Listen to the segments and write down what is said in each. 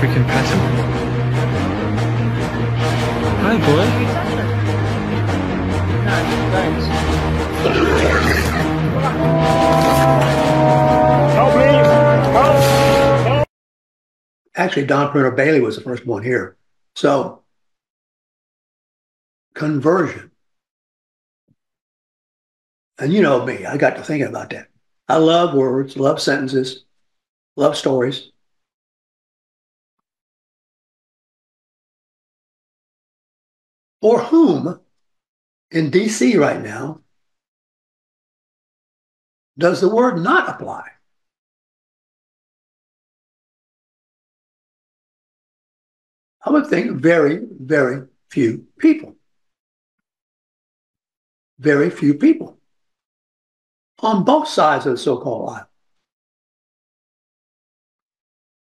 Wonder if we can pet him. Hi, boy. Actually, Don Pruner Bailey was the first one here. So, conversion. And you know me, I got to thinking about that. I love words, love sentences, love stories. For whom in DC right now does the word not apply? I would think very, very few people. Very few people on both sides of the so called aisle.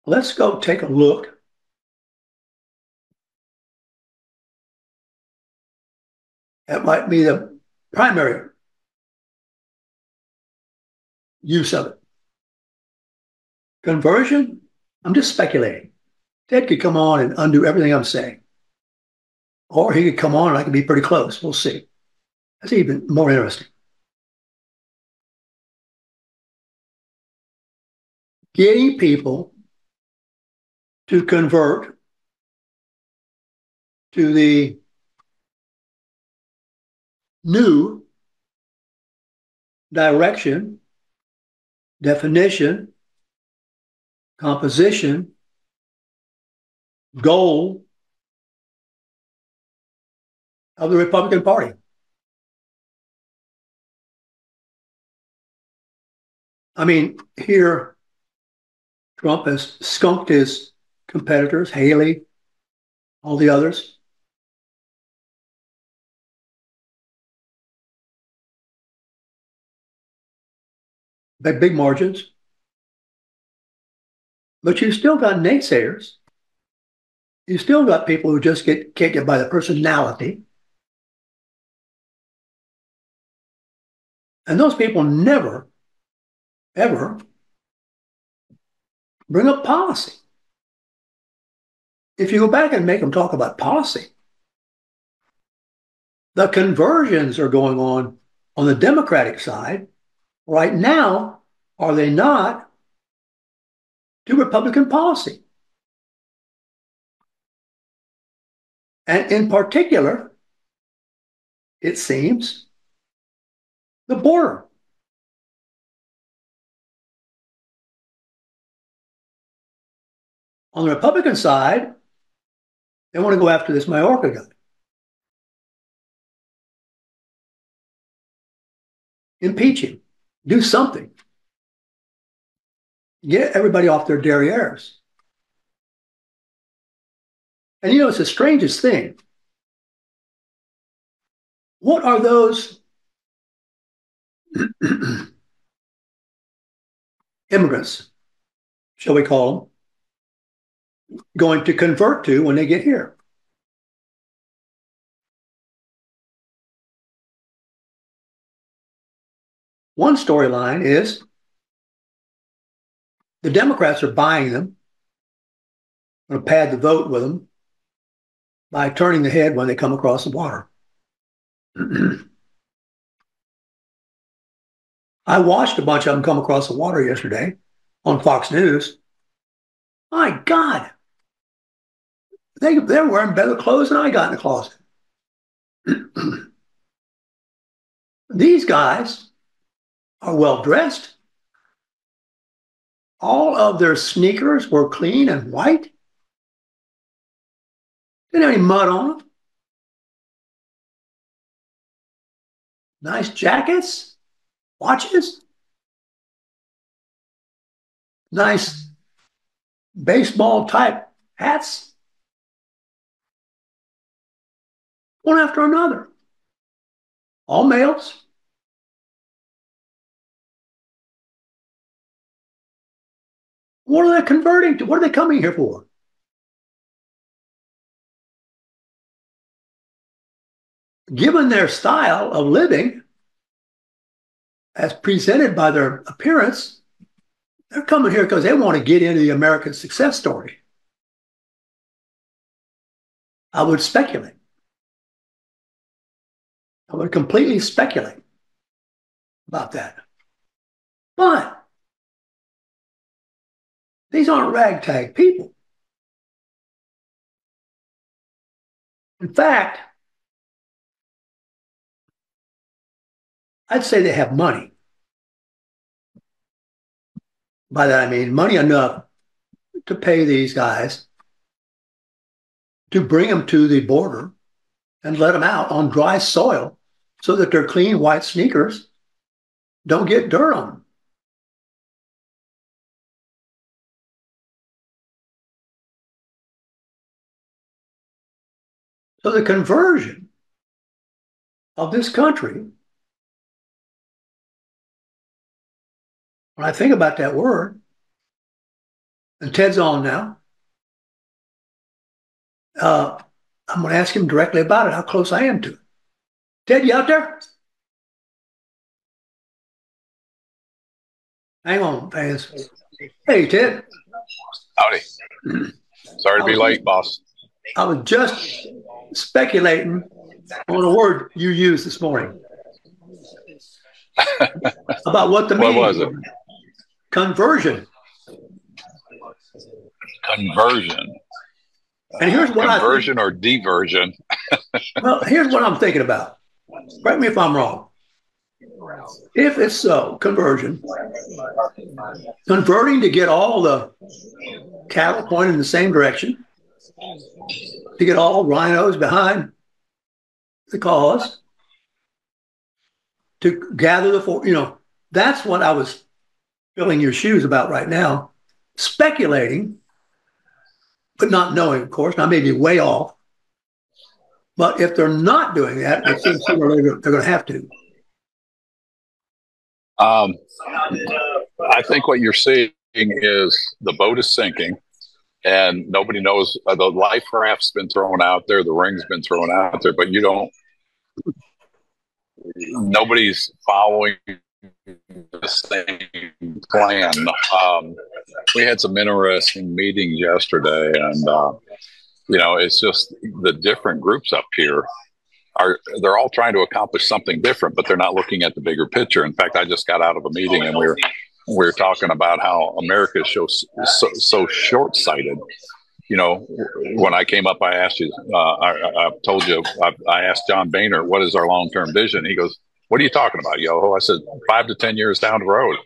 Let's go take a look That might be the primary use of it. Conversion, I'm just speculating. Ted could come on and undo everything I'm saying. Or he could come on and I could be pretty close. We'll see. That's even more interesting. Getting people to convert to the new direction, definition, composition, goal of the Republican Party. I mean, here Trump has skunked his competitors, Haley, all the others. Big margins. But you've still got naysayers. You still got people who just get can't get by the personality. And those people never, ever bring up policy. If you go back and make them talk about policy, the conversions are going on on the Democratic side right now, are they not, to Republican policy? And in particular, it seems, the border. On the Republican side, they want to go after this Mayorkas guy. Impeach him do something. Get everybody off their derrieres. And you know, it's the strangest thing. What are those immigrants, shall we call them, going to convert to when they get here? One storyline is the Democrats are buying them, going to pad the vote with them by turning the head when they come across the water. I watched a bunch of them come across the water yesterday on Fox News. My God, they, they're wearing better clothes than I got in the closet. These guys are well dressed. All of their sneakers were clean and white. Didn't have any mud on them. Nice jackets, watches, nice baseball type hats, one after another, all males. What are they converting to? What are they coming here for? Given their style of living, as presented by their appearance, they're coming here because they want to get into the American success story. I would speculate. I would completely speculate about that. But these aren't ragtag people. In fact, I'd say they have money. By that I mean money enough to pay these guys to bring them to the border and let them out on dry soil so that their clean white sneakers don't get dirt on them. So the conversion of this country, when I think about that word, and Ted's on now, uh, I'm going to ask him directly about it, how close I am to it. Ted, you out there? Hang on, fans. Hey, Ted. Howdy. Sorry to be late, boss. I was just speculating on a word you used this morning about what the What was it? conversion. Conversion. And here's what I think. Conversion or diversion. Well, here's what I'm thinking about. Correct me if I'm wrong. If it's so, conversion, converting to get all the cattle pointed in the same direction, to get all rhinos behind the cause, to gather the, for, you know, that's what I was filling your shoes about right now, speculating, but not knowing, of course. and I may be way off. But if they're not doing that, it seems sooner or later they're going to have to. Um, I think what you're seeing is the boat is sinking, and nobody knows. Uh, the life raft's been thrown out there, the ring's been thrown out there, but you don't. Nobody's following the same plan. Um, we had some interesting meetings yesterday, and uh, you know, it's just the different groups up here are they're all trying to accomplish something different, but they're not looking at the bigger picture. In fact, I just got out of a meeting and we were we were talking about how America is so so, so short sighted. You know, when I came up, I asked you, uh, I, told you, I, I asked John Boehner, what is our long term vision? He goes, What are you talking about, Yoho? I said, Five to 10 years down the road.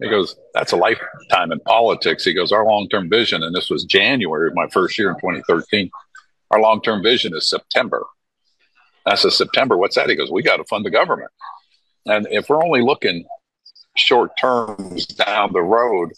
He goes, That's a lifetime in politics. He goes, Our long term vision, and this was January my first year in 2013, our long term vision is September. I said, September, what's that? He goes, We got to fund the government. And if we're only looking short terms down the road,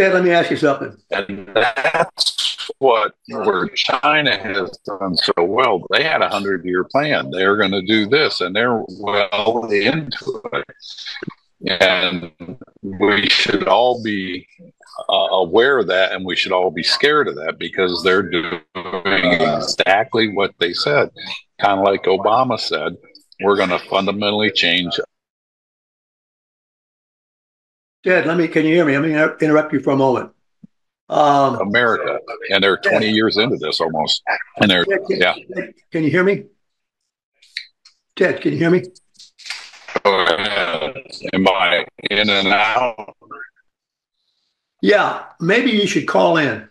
Ted, let me ask you something. That's what where China has done so well. They had a hundred year plan. They're going to do this, and they're well into it. And we should all be uh, aware of that, and we should all be scared of that because they're doing exactly what they said. Kind of like Obama said, we're going to fundamentally change Ted, let me, can you hear me? Let me inter- interrupt you for a moment. Um, America, and they're 20 years into this almost. And they're Ted, can, yeah. Can you hear me? Ted, can you hear me? Am I in and out? Yeah, maybe you should call in.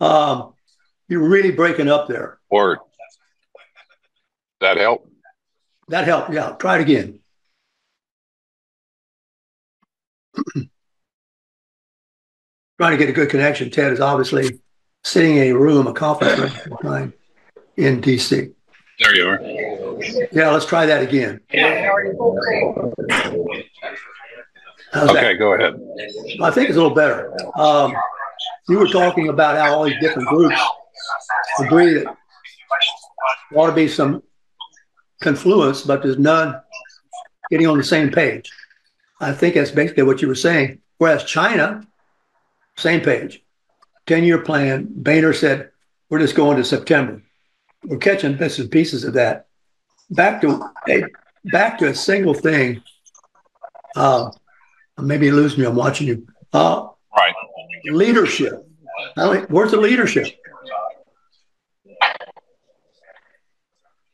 Um, you're really breaking up there. Or that help? That helped. Yeah. Try it again. Trying to get a good connection. Ted is obviously sitting in a room, a conference room in DC. There you are. Yeah, let's try that again. How's okay, that? go ahead. I think it's a little better. Um, you were talking about how all these different groups agree that there ought to be some confluence, but there's none getting on the same page. I think that's basically what you were saying. Whereas China, same page, 10 year plan. Boehner said, we're just going to September. We're catching bits and pieces of that. Back to a, back to a single thing. Uh, maybe you lose me. I'm watching you. Uh, Right. leadership. Where's the leadership?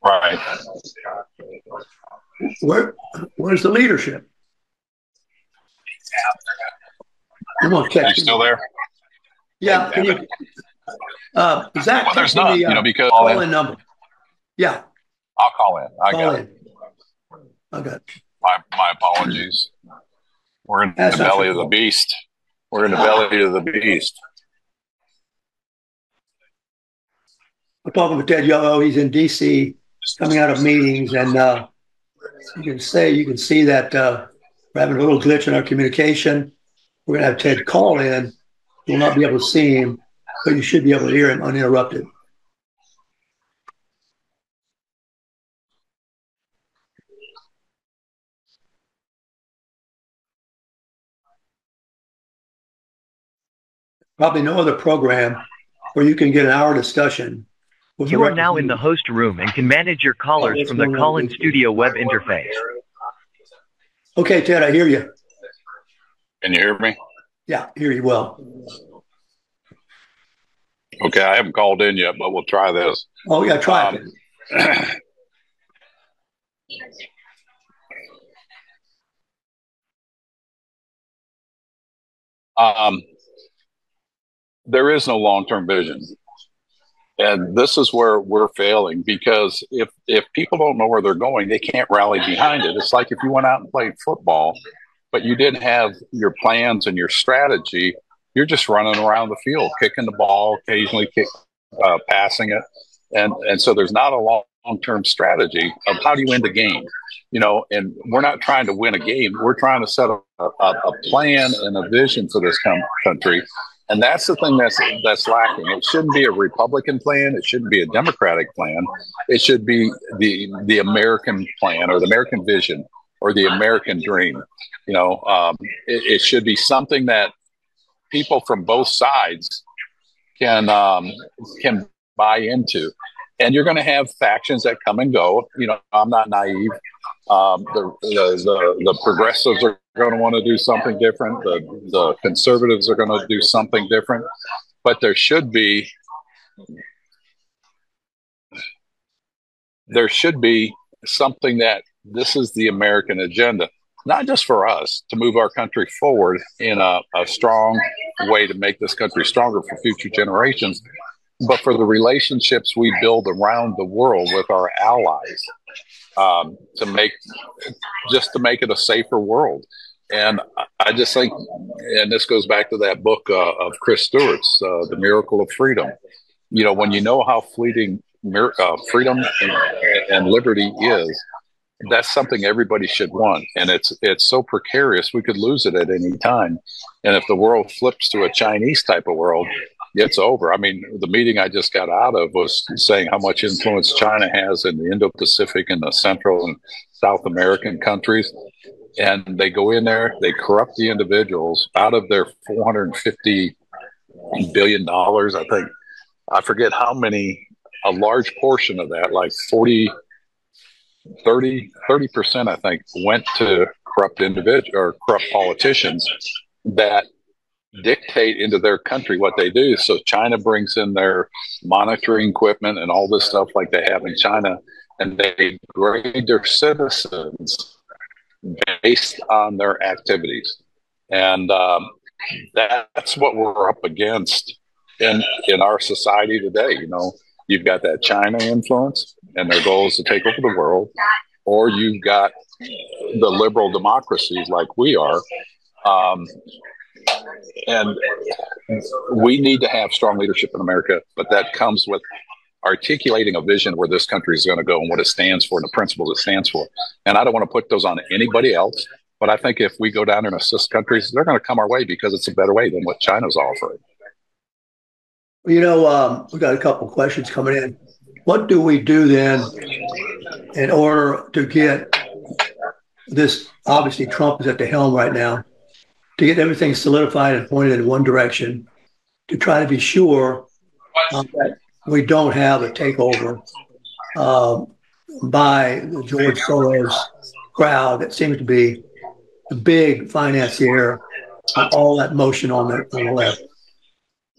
Right. Where, where's the leadership? I'm gonna Are you still there? Yeah, can you, uh, Zach, Well, there's not, the, you uh, know, because call in number. Yeah, I'll call in. I call got it. in. Okay. My, my apologies. We're in That's the belly of the beast. We're in the belly of the beast. We're talking with Ted Yoho. He's in DC, coming out of meetings, and uh, you can say you can see that uh, we're having a little glitch in our communication. We're gonna have Ted call in. You'll not be able to see him, but you should be able to hear him uninterrupted. Probably no other program where you can get an hour discussion. You are now in the host room and can manage your callers oh, what's from the call-in studio web interface. Okay, Ted, I hear you. Can you hear me? Yeah, hear you well. Okay, I haven't called in yet, but we'll try this. Oh, yeah, try Um, it. um, there is no long-term vision and this is where we're failing because if if people don't know where they're going they can't rally behind it it's like if you went out and played football but you didn't have your plans and your strategy. You're just running around the field kicking the ball occasionally kick, uh, passing it. And and so there's not a long term strategy of how do you win the game you know and we're not trying to win a game. We're trying to set a, a, a plan and a vision for this com- country. And that's the thing that's that's lacking. It shouldn't be a republican plan. It shouldn't be a democratic plan. It should be the the american plan or the american vision or the american dream you know um, it, it should be something that people from both sides can um, can buy into and you're going to have factions that come and go you know i'm not naive um, the, the, the, the progressives are going to want to do something different. The, the conservatives are going to do something different. But there should be there should be something that this is the American agenda, not just for us to move our country forward in a, a strong way to make this country stronger for future generations, but for the relationships we build around the world with our allies um, to make just to make it a safer world. And I- just think, and this goes back to that book uh, of Chris Stewart's, uh, "The Miracle of Freedom." You know, when you know how fleeting uh, freedom and, and liberty is, that's something everybody should want. And it's it's so precarious; we could lose it at any time. And if the world flips to a Chinese type of world, it's over. I mean, the meeting I just got out of was saying how much influence China has in the Indo-Pacific and the Central and South American countries. And they go in there, they corrupt the individuals out of their 450 billion dollars. I think I forget how many. A large portion of that, like 40, 30, 30 percent, I think, went to corrupt individual or corrupt politicians that dictate into their country what they do. So China brings in their monitoring equipment and all this stuff like they have in China, and they grade their citizens based on their activities. And um, that's what we're up against in in our society today. You know, you've got that China influence, and their goal is to take over the world, or you've got the liberal democracies like we are. Um, and we need to have strong leadership in America, but that comes with articulating a vision where this country is going to go and what it stands for and the principles it stands for. And I don't want to put those on anybody else, but I think if we go down and assist countries, they're going to come our way because it's a better way than what China's offering. You know, um, we got a couple questions coming in. What do we do then in order to get this? Obviously, Trump is at the helm right now. To get everything solidified and pointed in one direction, to try to be sure um, that we don't have a takeover um, by the George Soros crowd that seems to be the big financier of all that motion on the on the left.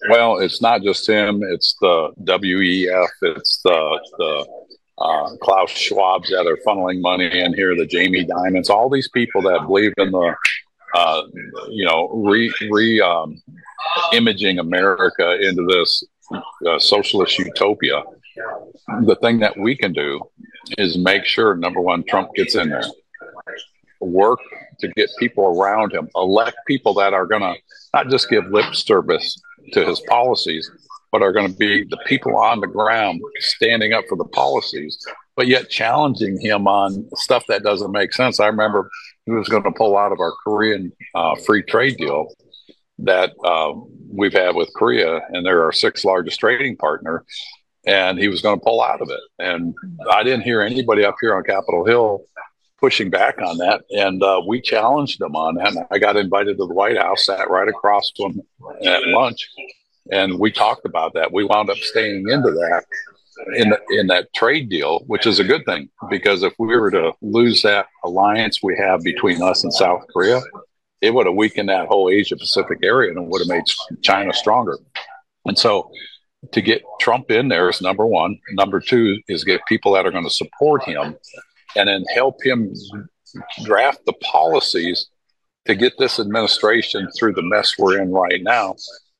Well, it's not just him; it's the WEF, it's the the uh, Klaus Schwab's that are funneling money in here, the Jamie Dimons. all these people that believe in the uh, you know re, re um, imaging America into this uh, socialist utopia. The thing that we can do is make sure number one, Trump gets in there, work to get people around him, elect people that are going to not just give lip service to his policies, but are going to be the people on the ground standing up for the policies, but yet challenging him on stuff that doesn't make sense. I remember he was going to pull out of our Korean uh, free trade deal that uh, we've had with Korea, and they're our sixth largest trading partner. And he was going to pull out of it. And I didn't hear anybody up here on Capitol Hill pushing back on that. And uh, we challenged him on that. I got invited to the White House, sat right across from at lunch, and we talked about that. We wound up staying into that in the, in that trade deal, which is a good thing because if we were to lose that alliance we have between us and South Korea, it would have weakened that whole Asia Pacific area and it would have made China stronger. And so to get Trump in there is number one. Number two is get people that are going to support him and then help him draft the policies to get this administration through the mess we're in right now,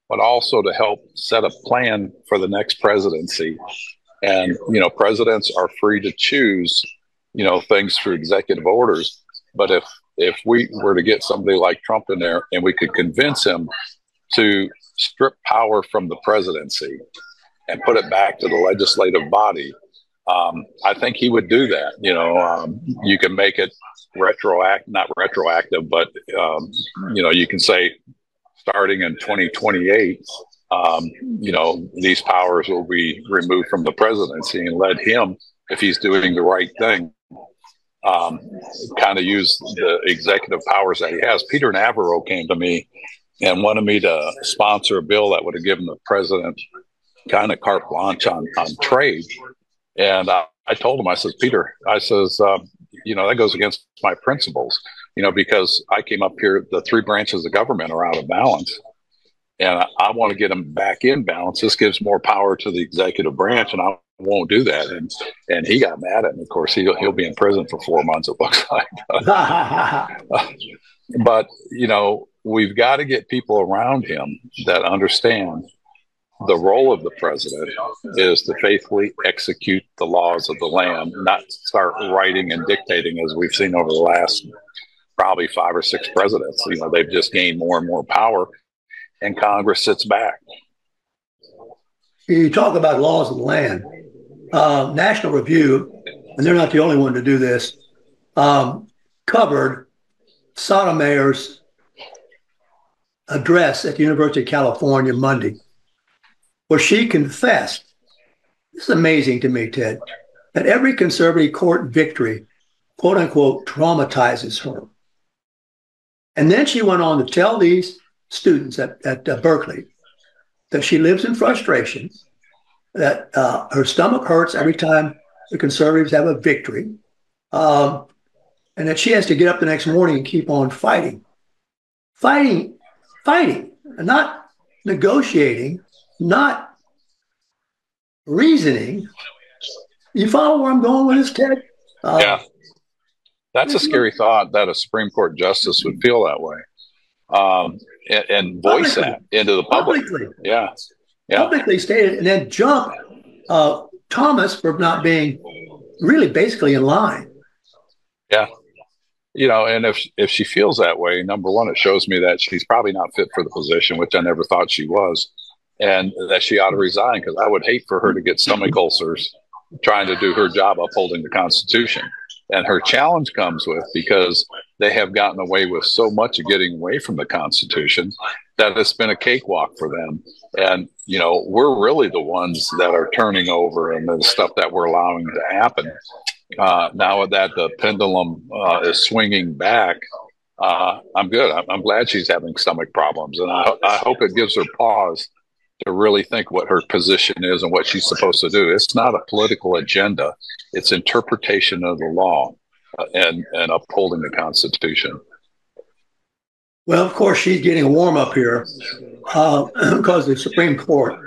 but also to help set a plan for the next presidency. And, you know, presidents are free to choose, you know, things through executive orders. But if if we were to get somebody like Trump in there and we could convince him to strip power from the presidency and put it back to the legislative body, um, I think he would do that. You know, um, you can make it retroact, not retroactive, but um, you know, you can say starting in 2028, um, you know, these powers will be removed from the presidency and let him, if he's doing the right thing, um, kind of use the executive powers that he has. Peter Navarro came to me and wanted me to sponsor a bill that would have given the president kind of carte blanche on, on trade. And I, I told him, I says, Peter, I says, um, you know, that goes against my principles, you know, because I came up here, the three branches of government are out of balance. And I, I want to get them back in balance. This gives more power to the executive branch. And I won't do that. And and he got mad at me. Of course, he'll he'll be in prison for four months. It looks like. but you know, we've got to get people around him that understand the role of the president is to faithfully execute the laws of the land, not start writing and dictating as we've seen over the last probably five or six presidents. You know, they've just gained more and more power, and Congress sits back. You talk about laws of the land uh, National Review, and they're not the only one to do this, um, covered Sotomayor's address at the University of California Monday, where she confessed. This is amazing to me, Ted, that every conservative court victory, quote unquote, traumatizes her. And then she went on to tell these students at, at uh, Berkeley that she lives in frustration that uh, her stomach hurts every time the conservatives have a victory, um, and that she has to get up the next morning and keep on fighting, fighting, fighting, not negotiating, not reasoning. You follow where I'm going with this, Ted? Uh, yeah. That's a scary thought that a Supreme Court justice would feel that way um, and, and, voice publicly. that into the public. Publicly. Yeah yeah. publicly stated and then jump uh, Thomas for not being really basically in line. Yeah. You know, and if if she feels that way, number one, it shows me that she's probably not fit for the position, which I never thought she was, and that she ought to resign because I would hate for her to get stomach ulcers trying to do her job upholding the Constitution. And her challenge comes with because they have gotten away with so much of getting away from the Constitution that it's been a cakewalk for them. And, you know, we're really the ones that are turning over and the stuff that we're allowing to happen. Uh, now that the pendulum uh, is swinging back, uh, I'm good. I'm, I'm, glad she's having stomach problems. And I, I hope it gives her pause to really think what her position is and what she's supposed to do. It's not a political agenda; it's interpretation of the law uh, and and upholding the Constitution. Well, of course, she's getting a warm up here uh, because the Supreme Court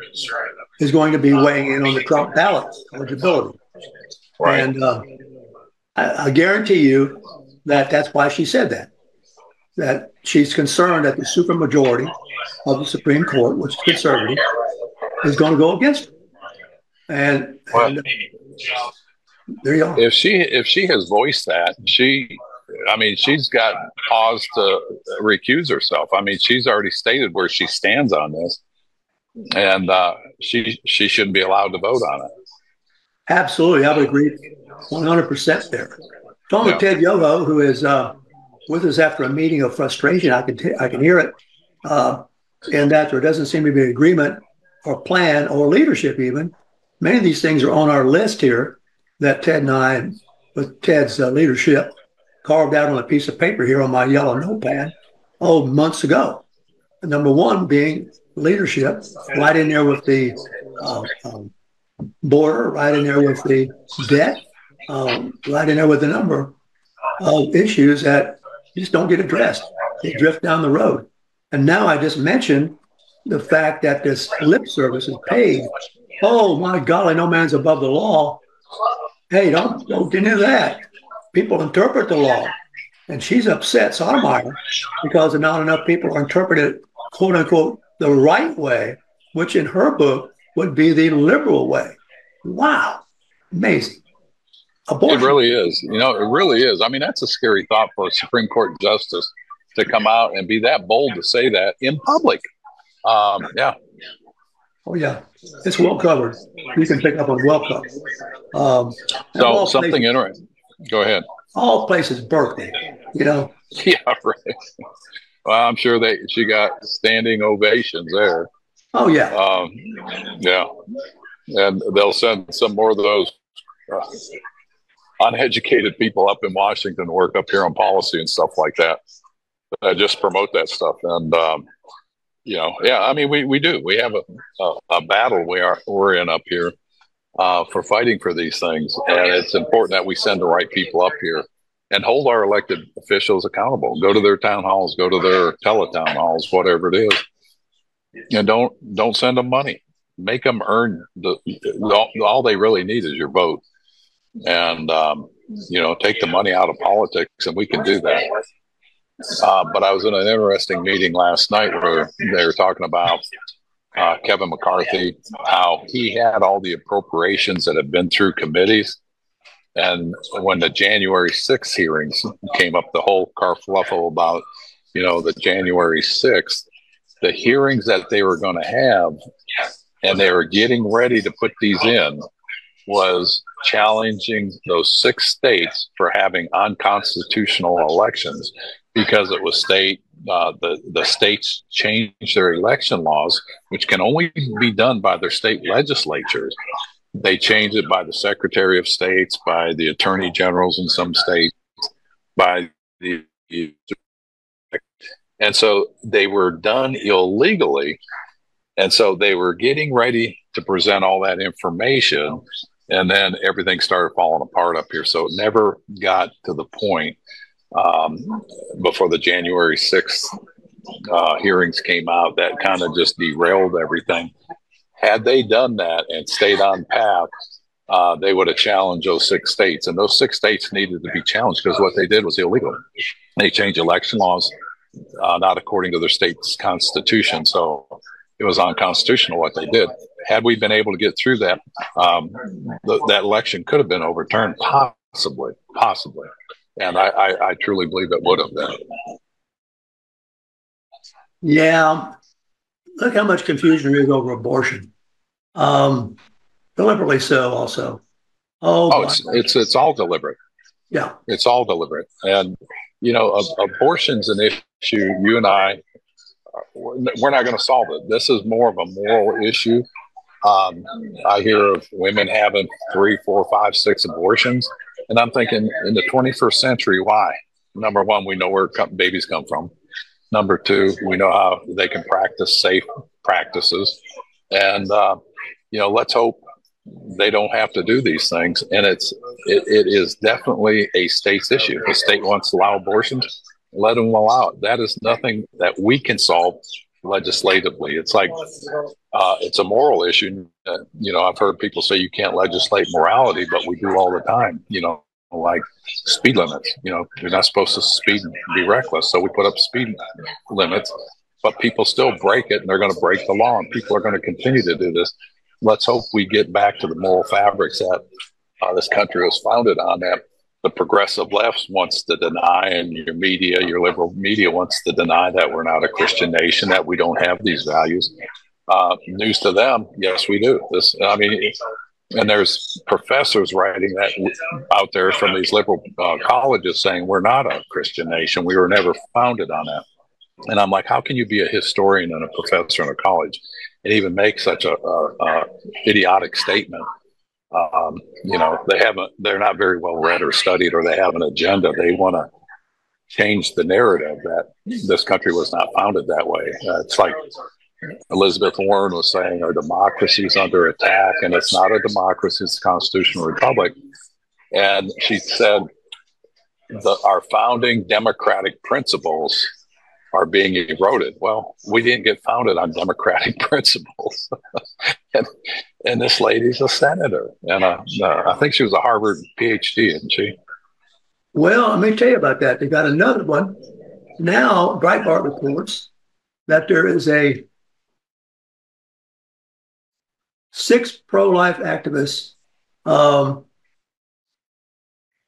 is going to be weighing in on the Trump ballot eligibility, right. and uh, I, I guarantee you that that's why she said that. That she's concerned that the supermajority of the Supreme Court, which is conservative, is going to go against her. And, well, and uh, there you are. If she if she has voiced that, she I mean, she's got cause to recuse herself. I mean, she's already stated where she stands on this, and uh, she she shouldn't be allowed to vote on it. Absolutely, I would agree, one hundred percent there. Talking yeah. Ted Yoho, who is uh, with us after a meeting of frustration, I can t- I can hear it uh, in that there doesn't seem to be agreement or plan or leadership even. Many of these things are on our list here that Ted and I, with Ted's uh, leadership, carved out on a piece of paper here on my yellow notepad, oh, months ago. number one being leadership, right in there with the uh, um, border, right in there with the debt, um, right in there with a number of issues that just don't get addressed. They drift down the road. And now I just mentioned the fact that this lip service is paid. Oh my golly, no man's above the law. Hey, don't don't get into that. People interpret the law. And she's upset, Sotomayor, because not enough people are interpreted quote unquote the right way, which in her book would be the liberal way. Wow. Amazing. Abortion. It really is. You know, it really is. I mean, that's a scary thought for a Supreme Court justice to come out and be that bold to say that in public. Um, yeah. Oh yeah, it's well covered. You can pick up on well covered. Um, so something places, interesting. Go ahead. All places birthday, you know. Yeah, right. Well, I'm sure they she got standing ovations there. Oh yeah. Um, yeah, and they'll send some more of those uh, uneducated people up in Washington work up here on policy and stuff like that. Uh, just promote that stuff. And, um, you know, yeah, I mean, we, we do. We have a, a, a battle we are, we're in up here uh, for fighting for these things. And it's important that we send the right people up here and hold our elected officials accountable. Go to their town halls, go to their teletown halls, whatever it is. And don't don't send them money. Make them earn the all, all they really need is your vote and um, you know take the money out of politics, and we can do that. Uh, but I was in an interesting meeting last night where they were talking about uh, Kevin McCarthy, how he had all the appropriations that had been through committees. And when the January 6th hearings came up, the whole carfluffle about, you know, the January 6th, the hearings that they were going to have, and they were getting ready to put these in, was challenging those six states for having unconstitutional elections because it was state uh, the the states changed their election laws, which can only be done by their state legislatures. They changed it by the Secretary of States, by the Attorney Generals in some states, by the and so they were done illegally, and so they were getting ready to present all that information and then everything started falling apart up here. So it never got to the point um, before the January 6th uh, hearings came out that kind of just derailed everything. Had they done that and stayed on path, uh, they would have challenged those six states. And those six states needed to be challenged because what they did was illegal. They changed election laws uh, not according to their state's constitution. So it was unconstitutional what they did. Had we been able to get through that, um, th- that election could have been overturned, possibly, possibly. And I, I, I truly believe it would have been. Yeah. Look how much confusion there is over abortion. Um, deliberately so, also. Oh, Oh, it's it's it's all deliberate. yeah. It's all deliberate. And you know, ab- abortion's an issue. You and I, we're not going to solve it. This is more of a moral issue. Um, I hear of women having three, four, five, six abortions, and I'm thinking, in the 21st century, why? Number one, we know where babies come from. Number two, we know how they can practice safe practices, and uh, you know, let's hope they don't have to do these things. And it's it, it is definitely a state's issue. The state wants to allow abortions, let them allow it. That is nothing that we can solve legislatively. It's like uh, it's a moral issue. Uh, you know, I've heard people say you can't legislate morality, but we do all the time. You know, like speed limits. You know, you're not supposed to speed and be reckless, so we put up speed limits. But people still break it, and they're going to break the law, and people are going to continue to do this. Let's hope we get back to the moral fabrics that uh, this country was founded on. That the progressive left wants to deny, and your media, your liberal media, wants to deny that we're not a Christian nation, that we don't have these values. Uh, news to them, yes, we do. This, I mean, and there's professors writing that out there from these liberal uh, colleges saying we're not a Christian nation. We were never founded on that. And I'm like, how can you be a historian and a professor in a college and even make such a, a, a idiotic statement? Um, you know, they haven't, they're not very well read or studied, or they have an agenda. They want to change the narrative that this country was not founded that way. Uh, it's like Elizabeth Warren was saying, our democracy is under attack, and it's not a democracy, it's a constitutional republic. And she said, the, our founding democratic principles are being eroded. Well, we didn't get founded on democratic principles. and, and this lady's a senator. And uh, uh, I think she was a Harvard PhD, isn't she? Well, let me tell you about that. They got another one. Now, Breitbart reports that there is a six pro-life activists, um,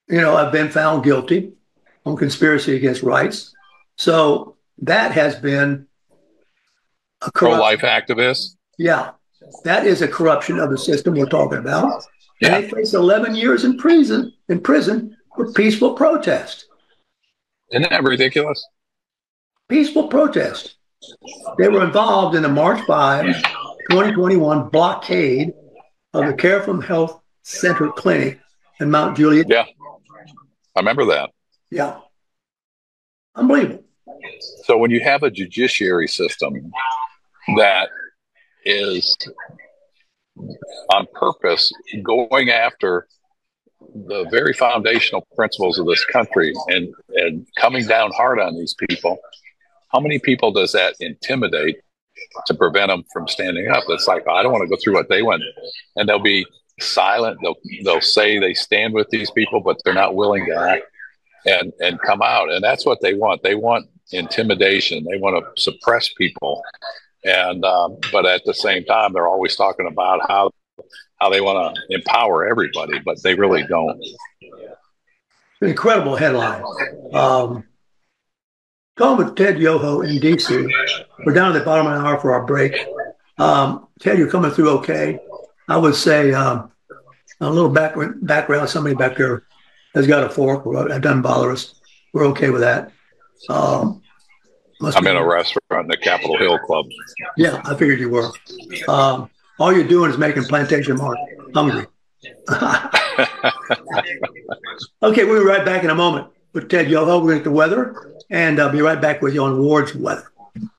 you know, have been found guilty on conspiracy against rights. So that has been a pro life activist. Yeah, that is a corruption of the system we're talking about. Yeah. And they face 11 years in prison in prison for peaceful protest. Isn't that ridiculous? Peaceful protest. They were involved in the March 5, 2021 blockade of the carafem Health Center Clinic in Mount Juliet. Yeah. I remember that. Yeah. Unbelievable. So when you have a judiciary system that is on purpose going after the very foundational principles of this country and and coming down hard on these people, how many people does that intimidate to prevent them from standing up? It's like I don't want to go through what they went, and they'll be silent. They'll they'll say they stand with these people, but they're not willing to act and and come out. And that's what they want. They want intimidation. They want to suppress people. And um, but at the same time, they're always talking about how how they want to empower everybody, but they really don't. Incredible headline. Um, with Ted Yoho in DC. We're down at the bottom of the hour for our break. Um, Ted, you're coming through okay. I would say um, a little back, background. Somebody back there has got a fork. That doesn't bother us. We're okay with that. Um, I'm in a restaurant in the Capitol Hill Club. Yeah, I figured you were. Um, all you're doing is making Plantation Mark hungry. okay, we'll be right back in a moment with Ted Yoho. We're going to get the weather, and I'll be right back with you on Ward's weather.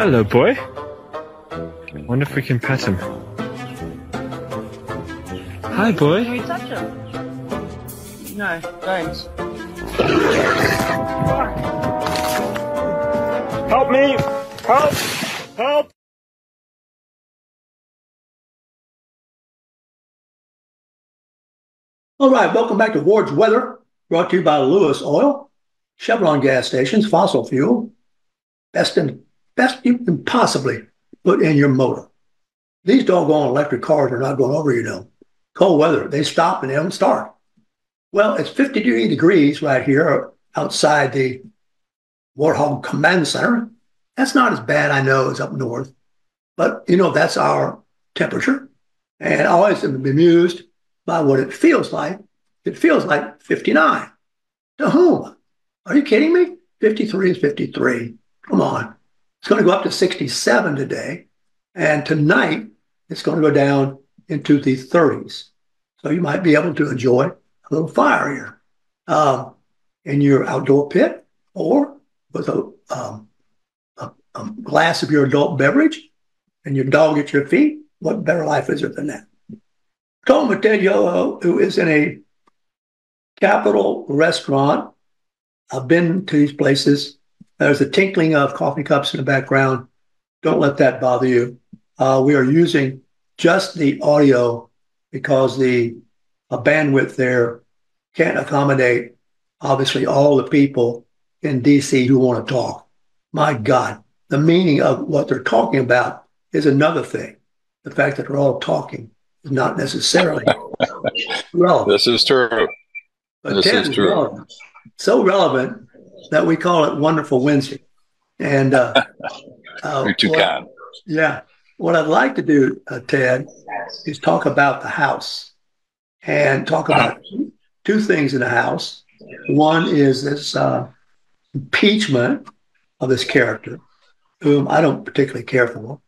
Hello, boy. Wonder if we can pet him. Hi, boy. Can we touch him? No, don't. Help me! Help! Help! All right, welcome back to Ward's Weather, brought to you by Lewis Oil, Chevron gas stations, fossil fuel, best in, best you can possibly put in your motor. These doggone electric cars are not going over, you know. Cold weather, they stop and they don't start. Well, it's 53 degrees right here outside the Warthog Command Center. That's not as bad, I know, as up north, but you know, that's our temperature. And I always am bemused by what it feels like. It feels like 59. To whom? Are you kidding me? 53 is 53. Come on. It's going to go up to 67 today. And tonight, it's going to go down into the 30s. So you might be able to enjoy a little fire here um, in your outdoor pit or with a, um, a, a glass of your adult beverage and your dog at your feet. What better life is there than that? Tom Mateo, who is in a Capital restaurant. I've been to these places. There's a tinkling of coffee cups in the background. Don't let that bother you. Uh, we are using just the audio because the uh, bandwidth there can't accommodate, obviously, all the people in DC who want to talk. My God, the meaning of what they're talking about is another thing. The fact that they're all talking is not necessarily relevant. This is true. But This is is true. relevant. So relevant that we call it Wonderful Wednesday. And uh, uh, You're too what- kind. Yeah. What I'd like to do, uh, Ted, is talk about the house and talk about two, two things in the house. One is this uh, impeachment of this character, whom I don't particularly care for.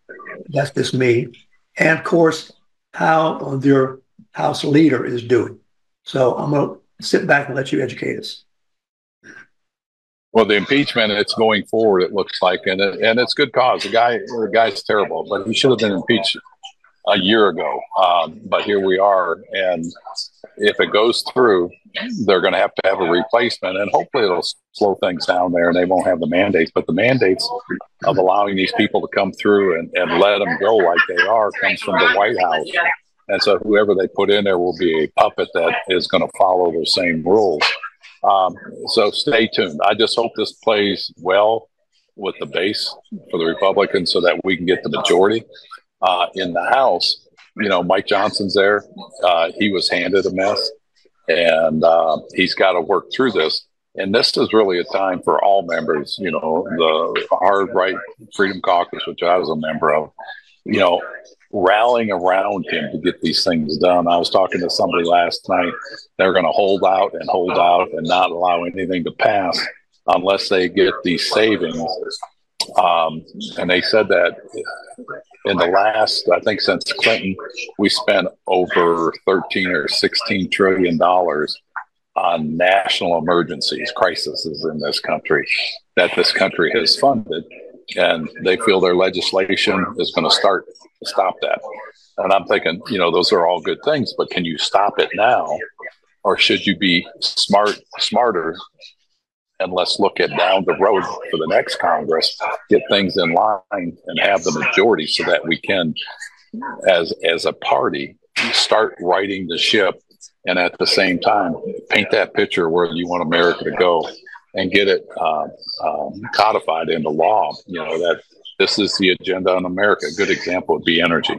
That's just me. And of course, how your house leader is doing. So I'm going to sit back and let you educate us. Well, the impeachment, it's going forward. It looks like, and it, and it's good cause. The guy, the guy's terrible, but he should have been impeached a year ago. Um, but here we are, and if it goes through, they're going to have to have a replacement, and hopefully it'll slow things down there, and they won't have the mandates. But the mandates of allowing these people to come through and, and let them go like they are comes from the White House. And so whoever they put in there will be a puppet that is going to follow the same rules. Um, so stay tuned. I just hope this plays well with the base for the Republicans so that we can get the majority uh, in the House. You know, Mike Johnson's there. Uh, he was handed a mess. and uh, he's got to work through this. And this is really a time for all members. You know, the Hard Right Freedom Caucus, which I was a member of. You know, rallying around him to get these things done. I was talking to somebody last night. They're going to hold out and hold out and not allow anything to pass unless they get these savings. Um, and they said that in the last, I think since Clinton, we spent over 13 or 16 trillion dollars on national emergencies, crises in this country that this country has funded. And they feel their legislation is going to start to stop that. And I'm thinking, you know, those are all good things, but can you stop it now? Or should you be smart, smarter and let's look at down the road for the next Congress, get things in line and have the majority so that we can, as as a party, start righting the ship and at the same time paint that picture where you want America to go and get it uh, um, codified into law. You know that this is the agenda in America. A good example would be energy.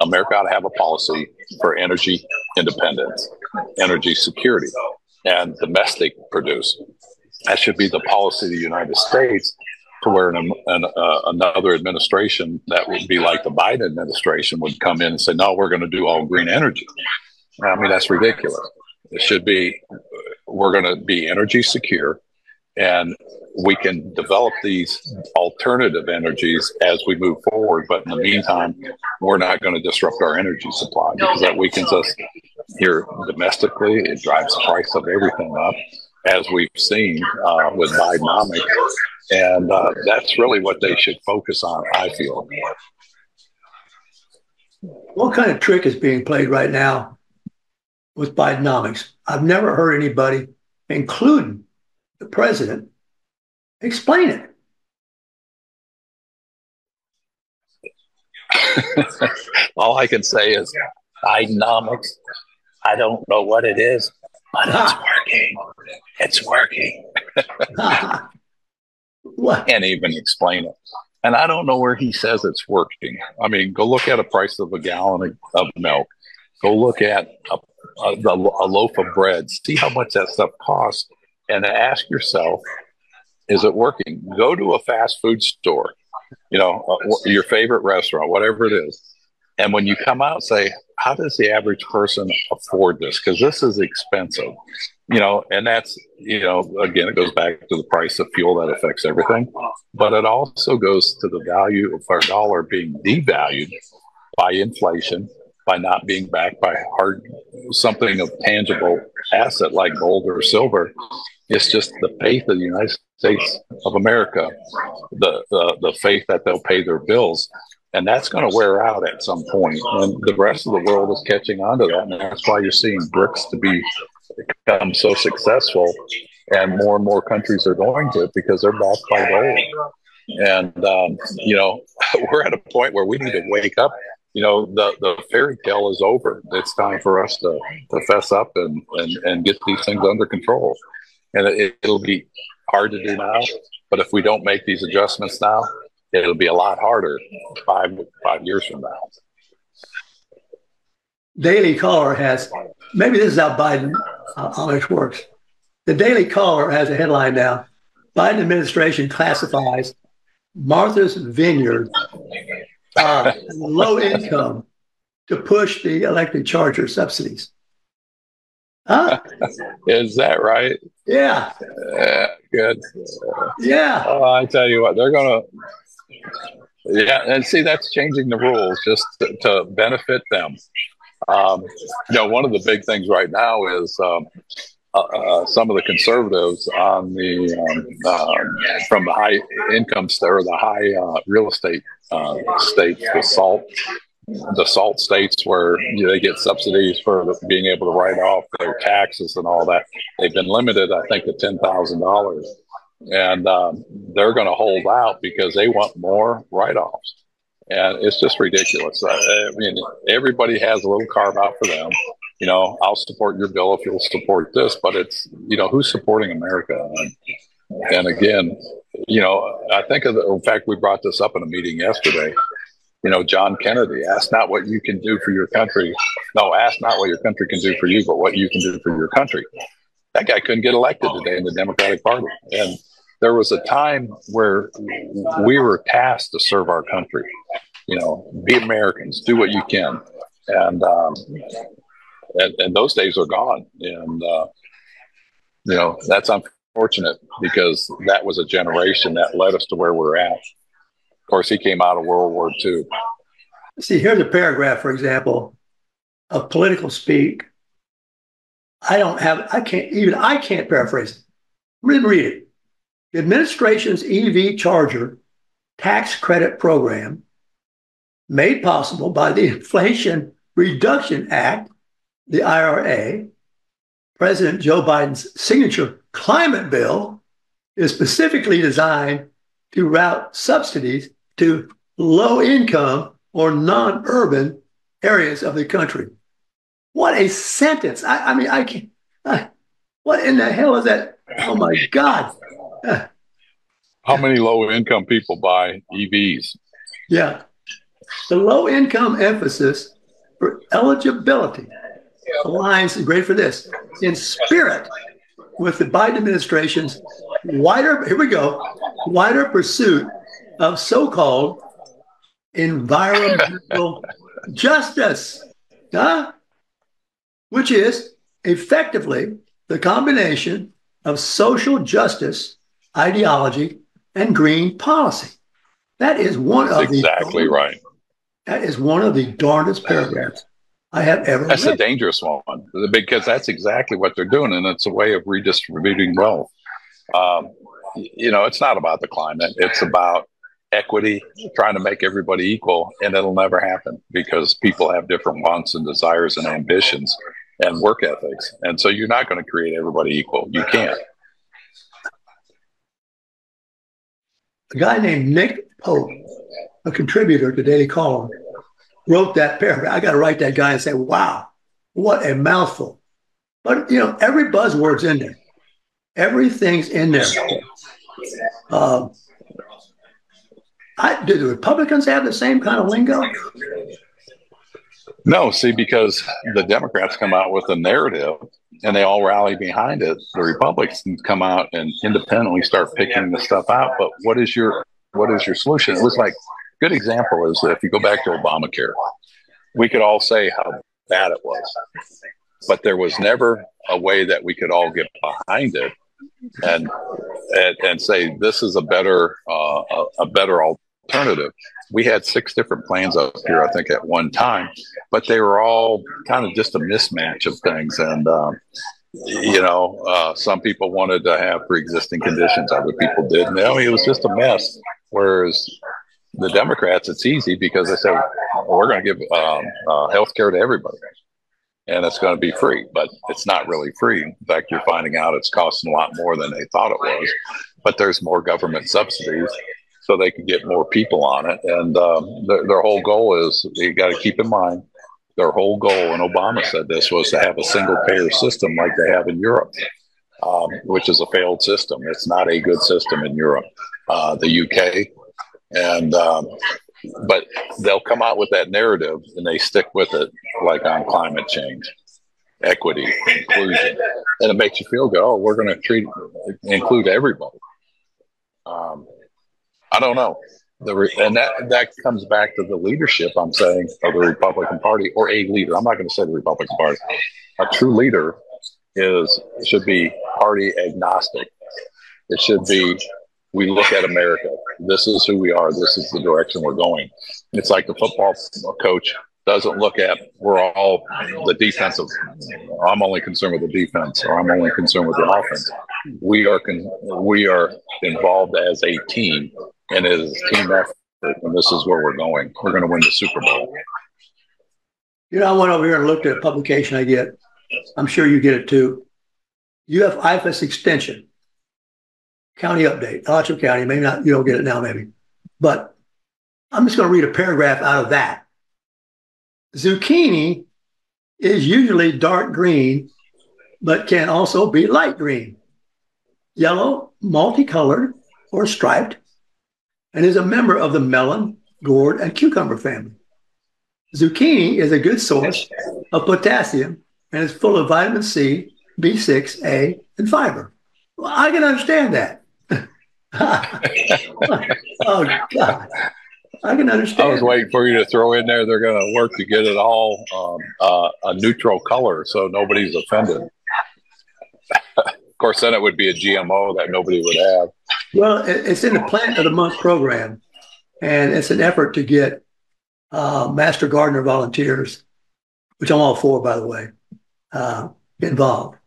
America ought to have a policy for energy independence, energy security and domestic produce. That should be the policy of the United States to where an, an, uh, another administration that would be like the Biden administration would come in and say, no, we're going to do all green energy. I mean, that's ridiculous. It should be, we're going to be energy secure and we can develop these alternative energies as we move forward. But in the meantime, we're not going to disrupt our energy supply because that weakens us here domestically. It drives the price of everything up, as we've seen uh, with Bidenomics. And uh, that's really what they should focus on, I feel. What kind of trick is being played right now with Bidenomics? I've never heard anybody, including the president, explain it. All I can say is Bidenomics. I don't know what it is, but it's working. It's working. Can't even explain it. And I don't know where he says it's working. I mean, go look at a price of a gallon of milk. Go look at a, a, a loaf of bread. See how much that stuff costs, and ask yourself, is it working? Go to a fast food store, you know, uh, your favorite restaurant, whatever it is. And when you come out, say, how does the average person afford this? Because this is expensive, you know, and that's, you know, again, it goes back to the price of fuel that affects everything, but it also goes to the value of our dollar being devalued by inflation, by not being backed by hard something of tangible asset like gold or silver. It's just the faith of the United States of America, the, the, the faith that they'll pay their bills. And that's going to wear out at some point. And the rest of the world is catching on to that. And that's why you're seeing BRICS to be become so successful. And more and more countries are going to it because they're backed by gold. And, um, you know, we're at a point where we need to wake up you know the the fairy tale is over. It's time for us to, to fess up and, and and get these things under control. And it, it'll be hard to do now, but if we don't make these adjustments now, it'll be a lot harder five five years from now. Daily Caller has maybe this is how Biden uh, works. The Daily Caller has a headline now: Biden administration classifies Martha's Vineyard uh, low income to push the electric charger subsidies. Huh? Is that right? Yeah. Uh, good. Yeah. Oh, I tell you what, they're going to. Yeah, and see, that's changing the rules just to, to benefit them. Um, you know, one of the big things right now is um, uh, uh, some of the conservatives on the um, um from the high income or the high uh, real estate states, the salt the salt states where you know, they get subsidies for being able to write off their taxes and all that. They've been limited, I think, to ten thousand dollars, and um, they're going to hold out because they want more write-offs. And it's just ridiculous. I mean, everybody has a little carve out for them. You know, I'll support your bill if you'll support this, but it's you know who's supporting America. And, and again, you know, I think of the, in fact we brought this up in a meeting yesterday you know, John Kennedy, ask not what you can do for your country, No, ask not what your country can do for you, but what you can do for your country. That guy couldn't get elected today in the Democratic Party. And there was a time where we were tasked to serve our country. You know, be Americans, do what you can. And, um, and, and those days are gone. And, uh, you know, that's unfortunate because that was a generation that led us to where we're at. Of course, he came out of World War II. See, here's a paragraph, for example, of political speak. I don't have, I can't even, I can't paraphrase it. Read, read it. The administration's EV charger tax credit program, made possible by the Inflation Reduction Act, the IRA, President Joe Biden's signature climate bill, is specifically designed to route subsidies to low income or non urban areas of the country. What a sentence. I, I mean, I can't. I, what in the hell is that? Oh my God. How many low income people buy EVs? Yeah. The low income emphasis for eligibility aligns, and great for this, in spirit with the Biden administration's wider, here we go, wider pursuit of so called environmental justice, huh? which is effectively the combination of social justice ideology and green policy. That is one That's of the exactly right. That is one of the darndest paragraphs I have ever That's read. a dangerous one because that's exactly what they're doing, and it's a way of redistributing wealth. Um, you know, it's not about the climate; it's about equity, trying to make everybody equal, and it'll never happen because people have different wants and desires and ambitions and work ethics, and so you're not going to create everybody equal. You can't. a guy named Nick Pope, a contributor to Daily Caller, wrote that paragraph. I got to write that guy and say, wow, what a mouthful. But, you know, every buzzword's in there. Everything's in there. Uh, I, do the Republicans have the same kind of lingo? No, see, because the Democrats come out with a narrative and they all rally behind it. The Republicans come out and independently start picking the stuff out. But what is your what is your solution? It was like good example is if you go back to Obamacare, we could all say how bad it was, but there was never a way that we could all get behind it and and, and say this is a better uh, a, a better alternative. We had six different plans up here, I think, at one time, but they were all kind of just a mismatch of things. And um, you know, uh, some people wanted to have pre-existing conditions, other people didn't. I mean, it was just a mess. Whereas the Democrats, it's easy because they said we're going to give um, uh, health care to everybody and it's going to be free, but it's not really free. In fact, you're finding out it's costing a lot more than they thought it was. But there's more government subsidies, so they can get more people on it. And um, their, their whole goal is you got to keep in mind their whole goal, and Obama said this was to have a single payer system like they have in Europe, um, which is a failed system. It's not a good system in Europe, uh, the UK, and um, but they'll come out with that narrative and they stick with it, like on climate change, equity, inclusion, and it makes you feel good. Oh, we're going to treat include everybody. Um, I don't know. The re- and that that comes back to the leadership. I'm saying of the Republican Party or a leader. I'm not going to say the Republican Party. A true leader is should be party agnostic. It should be we look at America. This is who we are. This is the direction we're going. It's like the football coach doesn't look at we're all the defensive. I'm only concerned with the defense, or I'm only concerned with the offense. We are con- we are involved as a team, and it is team effort. And this is where we're going. We're going to win the Super Bowl. You know, I went over here and looked at a publication I get. I'm sure you get it too. You have IFAS extension, county update, Alachua County. Maybe not, you don't get it now, maybe. But I'm just going to read a paragraph out of that. Zucchini is usually dark green, but can also be light green, yellow, multicolored, or striped, and is a member of the melon, gourd, and cucumber family. Zucchini is a good source of potassium and is full of vitamin C, B6, A, and fiber. Well, I can understand that. oh, God. I can understand. I was waiting for you to throw in there. They're going to work to get it all um, uh, a neutral color, so nobody's offended. of course, then it would be a GMO that nobody would have. Well, it's in the Plant of the Month program, and it's an effort to get uh, Master Gardener volunteers, which I'm all for, by the way, uh, involved.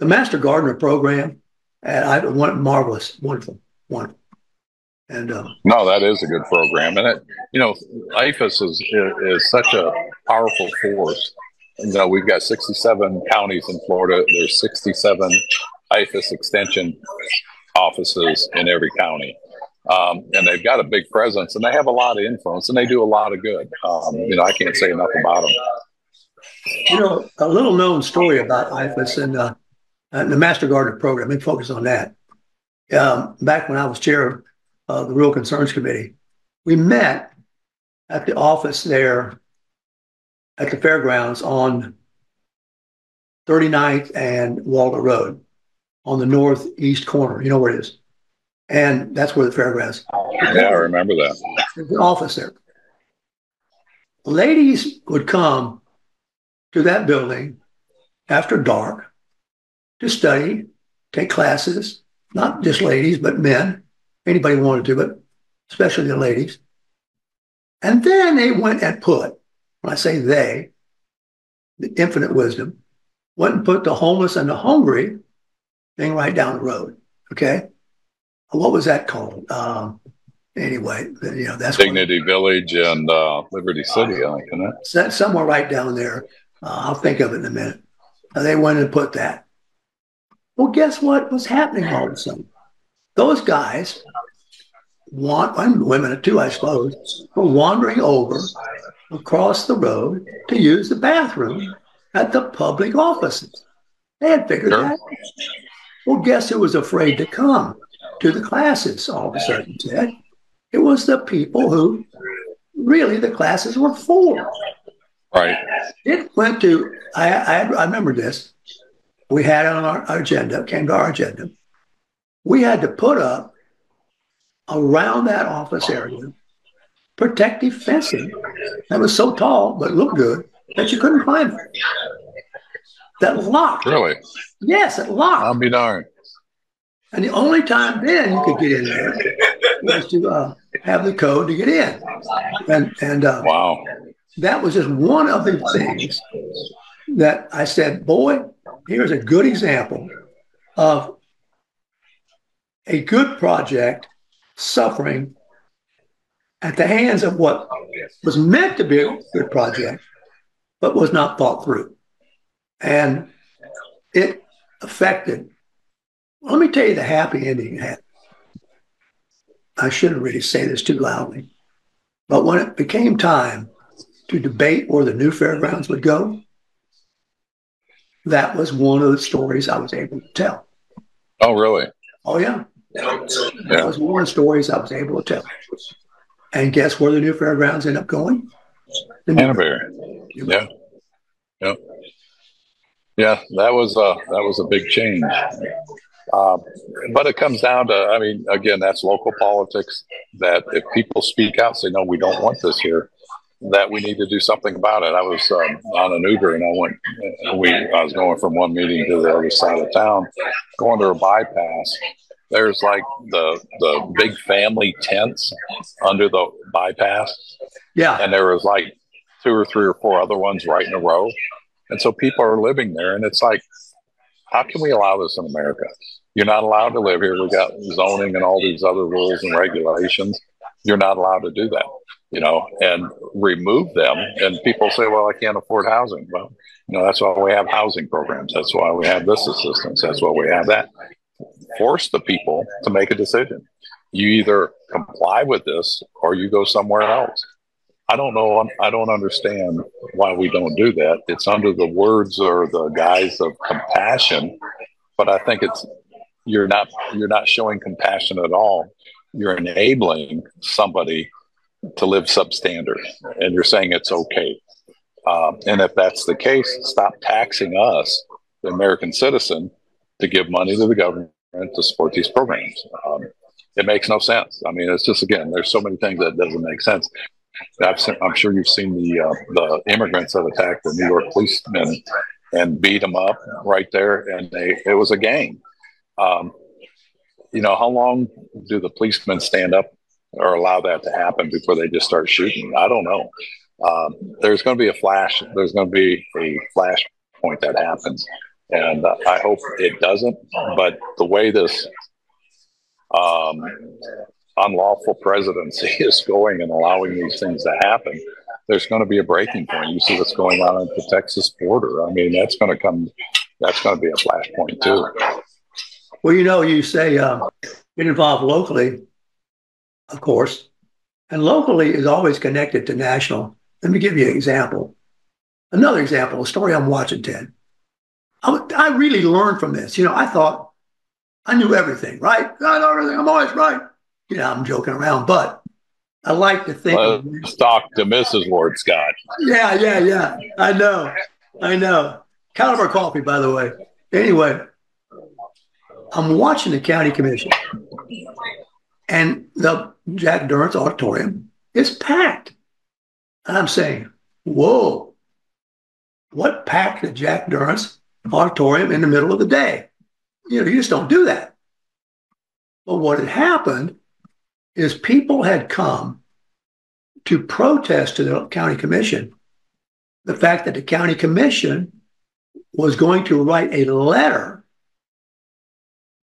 The Master Gardener program, and I want marvelous, wonderful, wonderful. And um, no, that is a good program, and it, you know, IFAS is, is, is such a powerful force. You know, we've got 67 counties in Florida. There's 67 IFAS extension offices in every county. Um, and they've got a big presence and they have a lot of influence and they do a lot of good. Um, you know, I can't say enough about them. You know, a little known story about IFAS and, uh, the Master Gardener program, and focus on that. Um, back when I was chair of the Rural Concerns Committee, we met at the office there at the fairgrounds on 39th and Waldo Road on the northeast corner. You know where it is. And that's where the fairgrounds. Yeah, I remember that. The office there. Ladies would come to that building after dark to study, take classes, not just ladies, but men. Anybody wanted to, but especially the ladies. And then they went and put, when I say they, the infinite wisdom, went and put the homeless and the hungry thing right down the road. Okay. What was that called? Um, anyway, you know, that's Dignity what, Village and uh, Liberty City, I think, isn't it? Somewhere right down there. Uh, I'll think of it in a minute. Uh, they went and put that. Well, guess what was happening all of a sudden? Those guys want, and women too, I suppose, were wandering over across the road to use the bathroom at the public offices. They had figured sure. that. Well, guess who was afraid to come to the classes all of a sudden, Ted? It was the people who really the classes were for. Right. It went to, I, I, I remember this. We had on our, agenda, came to our agenda. We had to put up around that office area protective fencing that was so tall but looked good that you couldn't climb it. That locked. Really? Yes, it locked. I'll be darned. And the only time then you could get in there was to uh, have the code to get in. And and uh, wow, that was just one of the things that I said, boy, here's a good example of a good project suffering at the hands of what was meant to be a good project, but was not thought through. And it affected. Let me tell you the happy ending had. I shouldn't really say this too loudly, but when it became time to debate where the new fairgrounds would go, that was one of the stories I was able to tell. Oh, really? Oh, yeah. That was one of the stories I was able to tell. And guess where the new fairgrounds end up going? Canterbury. Yeah. Yep. Yeah, that was a that was a big change. Uh, but it comes down to, I mean, again, that's local politics. That if people speak out, say, no, we don't want this here, that we need to do something about it. I was um, on an Uber and I went, we, I was going from one meeting to the other side of town, going to a bypass. There's like the the big family tents under the bypass. Yeah. And there was like two or three or four other ones right in a row. And so people are living there, and it's like, how can we allow this in America? You're not allowed to live here. We got zoning and all these other rules and regulations. You're not allowed to do that, you know, and remove them. And people say, well, I can't afford housing. Well, you know, that's why we have housing programs. That's why we have this assistance. That's why we have that. Force the people to make a decision. You either comply with this or you go somewhere else. I don't know. I don't understand why we don't do that. It's under the words or the guise of compassion, but I think it's you're not you're not showing compassion at all. You're enabling somebody to live substandard, and you're saying it's okay. Um, and if that's the case, stop taxing us, the American citizen, to give money to the government to support these programs. Um, it makes no sense. I mean, it's just again, there's so many things that doesn't make sense. i am sure you've seen the uh, the immigrants that attacked the New York policemen and beat them up right there, and they it was a gang. Um, you know, how long do the policemen stand up or allow that to happen before they just start shooting? I don't know. Um, there's going to be a flash. There's going to be a flash point that happens, and uh, I hope it doesn't. But the way this um, unlawful presidency is going and allowing these things to happen, there's going to be a breaking point. You see what's going on at the Texas border. I mean, that's going to come. That's going to be a flashpoint too. Well, you know, you say um, get involved locally, of course, and locally is always connected to national. Let me give you an example. Another example, a story I'm watching, Ted. I, I really learned from this. You know, I thought I knew everything, right? I know everything. I'm always right. You know, I'm joking around, but I like to think. Well, talk to Mrs. Ward Scott. Yeah, yeah, yeah. I know. I know. Caliber coffee, by the way. Anyway, I'm watching the county commission, and the Jack Durrance auditorium is packed. And I'm saying, whoa, what packed the Jack Durrance auditorium in the middle of the day? You know, you just don't do that. But what had happened is people had come to protest to the county commission the fact that the county commission was going to write a letter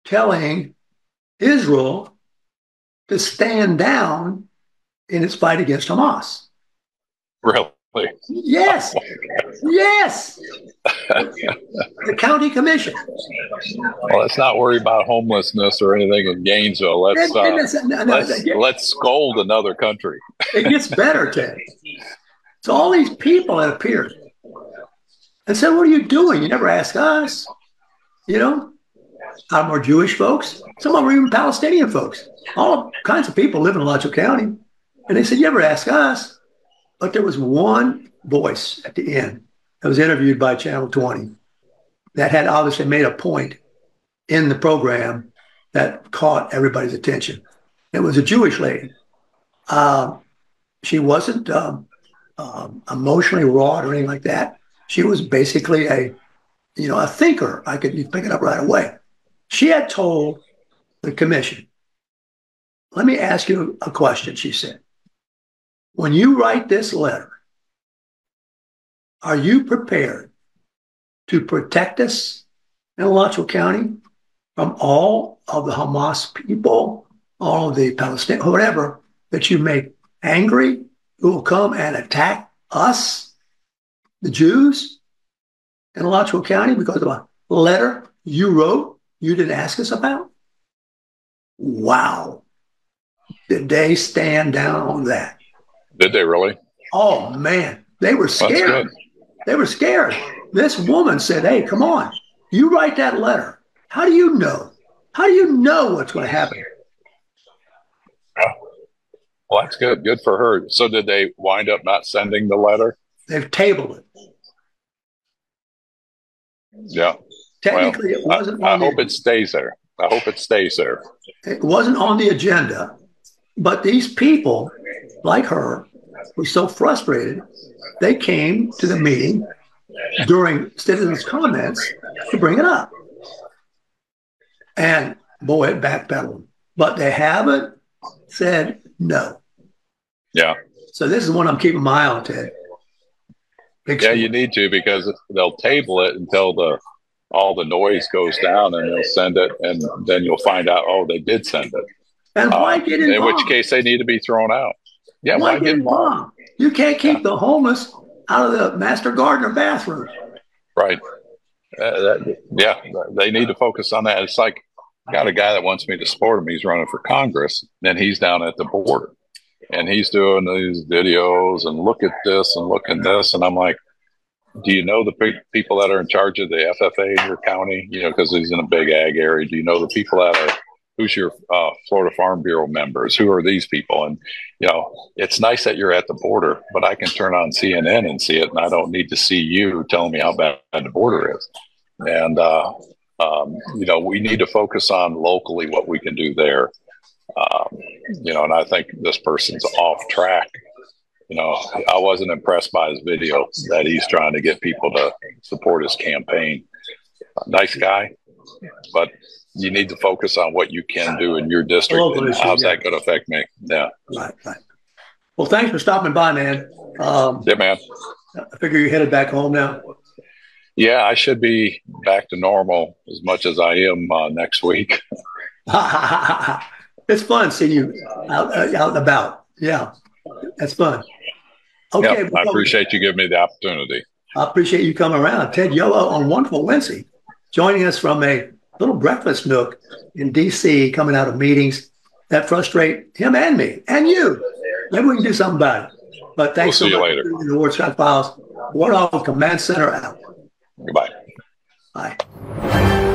telling Israel to stand down in its fight against Hamas. Really? Yes. yes. the county commission. Well, let's not worry about homelessness or anything in Gainesville. Let's uh, no, no, let's, let's scold another country. it gets better, Ted. So all these people had appeared and said, "What are you doing? You never ask us." You know, some are Jewish folks. Some of them even Palestinian folks. All kinds of people live in Alachua County, and they said, "You ever ask us." But there was one voice at the end that was interviewed by Channel 20 that had obviously made a point in the program that caught everybody's attention. It was a Jewish lady. Uh, she wasn't um, um, emotionally raw or anything like that. She was basically a, you know, a thinker. I could pick it up right away. She had told the commission, "Let me ask you a question." She said, when you write this letter, are you prepared to protect us in Alachua County from all of the Hamas people, all of the Palestinians, whatever, that you make angry, who will come and attack us, the Jews, in Alachua County because of a letter you wrote you didn't ask us about? Wow. Did they stand down on that? Did they really? Oh man, they were scared. They were scared. This woman said, "Hey, come on, you write that letter. How do you know? How do you know what's going to happen?" Well, that's good. Good for her. So, did they wind up not sending the letter? They've tabled it. Yeah. Technically, well, it wasn't. I, I hope it stays there. I hope it stays there. It wasn't on the agenda, but these people, like her, were so frustrated, they came to the meeting during citizens' comments to bring it up. And boy, it backpedaled. But they haven't said no. Yeah. So this is one I'm keeping my eye on, Ted. Big yeah, you need to because they'll table it until the all the noise goes down, and they'll send it, and then you'll find out, oh, they did send it. And why uh, get involved? In which case, they need to be thrown out. Yeah, why, why get involved? You can't keep yeah. the homeless out of the master gardener bathroom. Right. Uh, that, yeah, they need to focus on that. It's like I got a guy that wants me to support him. He's running for Congress, and he's down at the border, and he's doing these videos and look at this and look at this, and I'm like, do you know the pe- people that are in charge of the FFA in your county? You know, because he's in a big ag area. Do you know the people that are who's your uh, Florida Farm Bureau members? Who are these people? And you know, it's nice that you're at the border, but I can turn on CNN and see it, and I don't need to see you telling me how bad the border is. And uh, um, you know, we need to focus on locally what we can do there. Um, you know, and I think this person's off track. You know, I wasn't impressed by his video that he's trying to get people to support his campaign. Nice guy, but you need to focus on what you can do in your district and how's that going to affect me. Yeah. Right, right. Well, thanks for stopping by, man. Um, yeah, man. I figure you're headed back home now. Yeah, I should be back to normal as much as I am uh, next week. it's fun seeing you out, uh, out and about. Yeah, that's fun. Okay, yep, I appreciate you giving me the opportunity. I appreciate you coming around. Ted Yoho on Wonderful Wednesday, joining us from a little breakfast nook in D.C., coming out of meetings that frustrate him and me and you. Maybe we can do something about it. But thanks we'll so much for the Ward Scott Files. Warthog Command Center out. Goodbye. Bye.